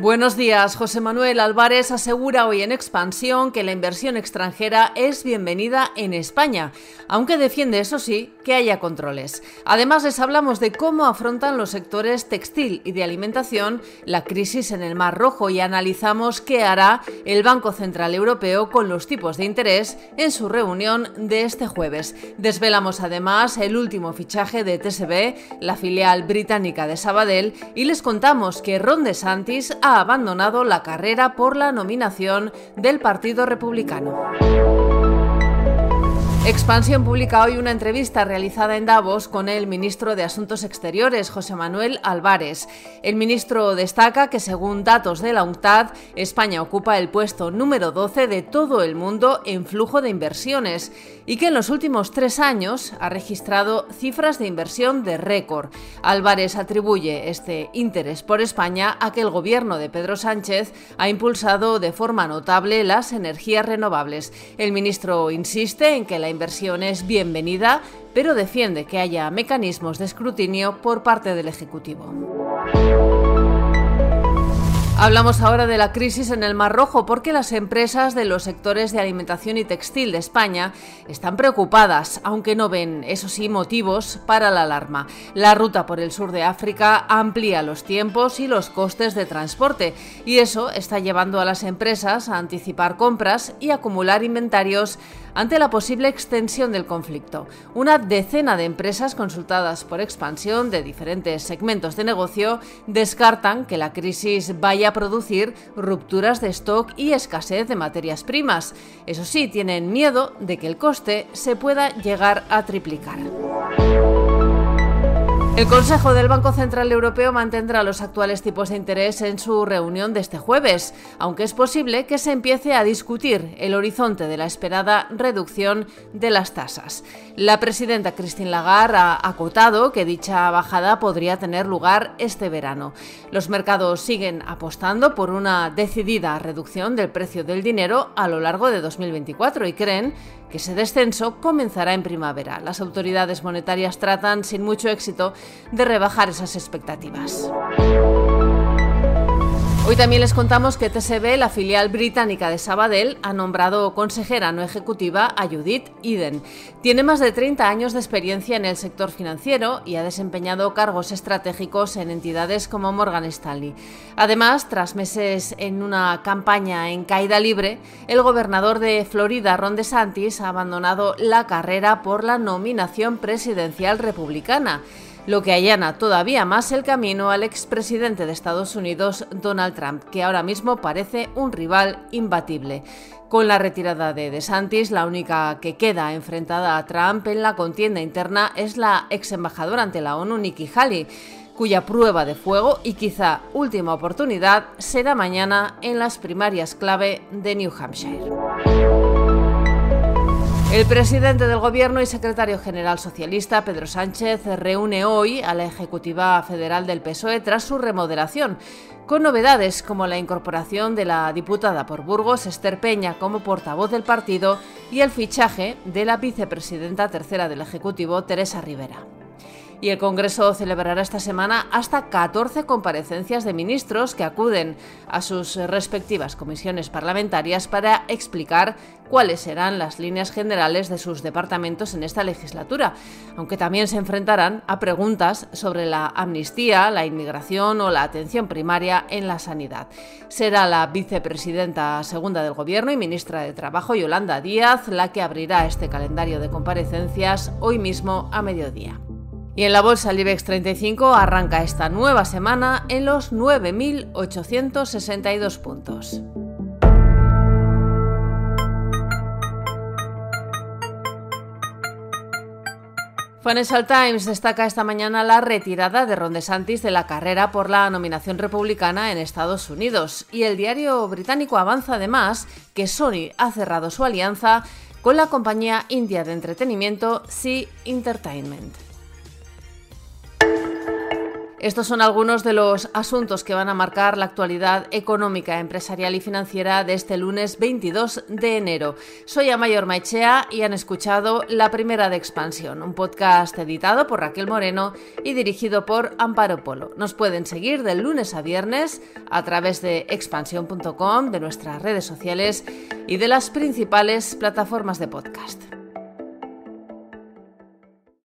Buenos días. José Manuel Álvarez asegura hoy en Expansión que la inversión extranjera es bienvenida en España, aunque defiende, eso sí, que haya controles. Además, les hablamos de cómo afrontan los sectores textil y de alimentación la crisis en el Mar Rojo y analizamos qué hará el Banco Central Europeo con los tipos de interés en su reunión de este jueves. Desvelamos además el último fichaje de TSB, la filial británica de Sabadell, y les contamos que Ron DeSantis ha ha abandonado la carrera por la nominación del Partido Republicano. Expansión publica hoy una entrevista realizada en Davos con el ministro de Asuntos Exteriores, José Manuel Álvarez. El ministro destaca que, según datos de la UNCTAD, España ocupa el puesto número 12 de todo el mundo en flujo de inversiones y que en los últimos tres años ha registrado cifras de inversión de récord. Álvarez atribuye este interés por España a que el gobierno de Pedro Sánchez ha impulsado de forma notable las energías renovables. El ministro insiste en que la inversión es bienvenida, pero defiende que haya mecanismos de escrutinio por parte del Ejecutivo. Hablamos ahora de la crisis en el Mar Rojo porque las empresas de los sectores de alimentación y textil de España están preocupadas, aunque no ven, eso sí, motivos para la alarma. La ruta por el sur de África amplía los tiempos y los costes de transporte y eso está llevando a las empresas a anticipar compras y acumular inventarios ante la posible extensión del conflicto. Una decena de empresas consultadas por expansión de diferentes segmentos de negocio descartan que la crisis vaya a producir rupturas de stock y escasez de materias primas. Eso sí, tienen miedo de que el coste se pueda llegar a triplicar. El Consejo del Banco Central Europeo mantendrá los actuales tipos de interés en su reunión de este jueves, aunque es posible que se empiece a discutir el horizonte de la esperada reducción de las tasas. La presidenta Christine Lagarde ha acotado que dicha bajada podría tener lugar este verano. Los mercados siguen apostando por una decidida reducción del precio del dinero a lo largo de 2024 y creen que ese descenso comenzará en primavera. Las autoridades monetarias tratan sin mucho éxito de rebajar esas expectativas. Hoy también les contamos que TSB, la filial británica de Sabadell, ha nombrado consejera no ejecutiva a Judith Eden. Tiene más de 30 años de experiencia en el sector financiero y ha desempeñado cargos estratégicos en entidades como Morgan Stanley. Además, tras meses en una campaña en caída libre, el gobernador de Florida, Ron DeSantis, ha abandonado la carrera por la nominación presidencial republicana lo que allana todavía más el camino al expresidente de Estados Unidos, Donald Trump, que ahora mismo parece un rival imbatible. Con la retirada de DeSantis, la única que queda enfrentada a Trump en la contienda interna es la ex embajadora ante la ONU, Nikki Haley, cuya prueba de fuego y quizá última oportunidad será mañana en las primarias clave de New Hampshire. El presidente del Gobierno y secretario general socialista, Pedro Sánchez, reúne hoy a la Ejecutiva Federal del PSOE tras su remodelación, con novedades como la incorporación de la diputada por Burgos, Esther Peña, como portavoz del partido y el fichaje de la vicepresidenta tercera del Ejecutivo, Teresa Rivera y el Congreso celebrará esta semana hasta 14 comparecencias de ministros que acuden a sus respectivas comisiones parlamentarias para explicar cuáles serán las líneas generales de sus departamentos en esta legislatura, aunque también se enfrentarán a preguntas sobre la amnistía, la inmigración o la atención primaria en la sanidad. Será la vicepresidenta segunda del Gobierno y ministra de Trabajo, Yolanda Díaz, la que abrirá este calendario de comparecencias hoy mismo a mediodía. Y en la bolsa el IBEX 35 arranca esta nueva semana en los 9.862 puntos. Financial Times destaca esta mañana la retirada de Ron DeSantis de la carrera por la nominación republicana en Estados Unidos y el diario británico avanza además que Sony ha cerrado su alianza con la compañía india de entretenimiento Sea Entertainment. Estos son algunos de los asuntos que van a marcar la actualidad económica, empresarial y financiera de este lunes 22 de enero. Soy Amayor Maichea y han escuchado La Primera de Expansión, un podcast editado por Raquel Moreno y dirigido por Amparo Polo. Nos pueden seguir del lunes a viernes a través de expansión.com, de nuestras redes sociales y de las principales plataformas de podcast.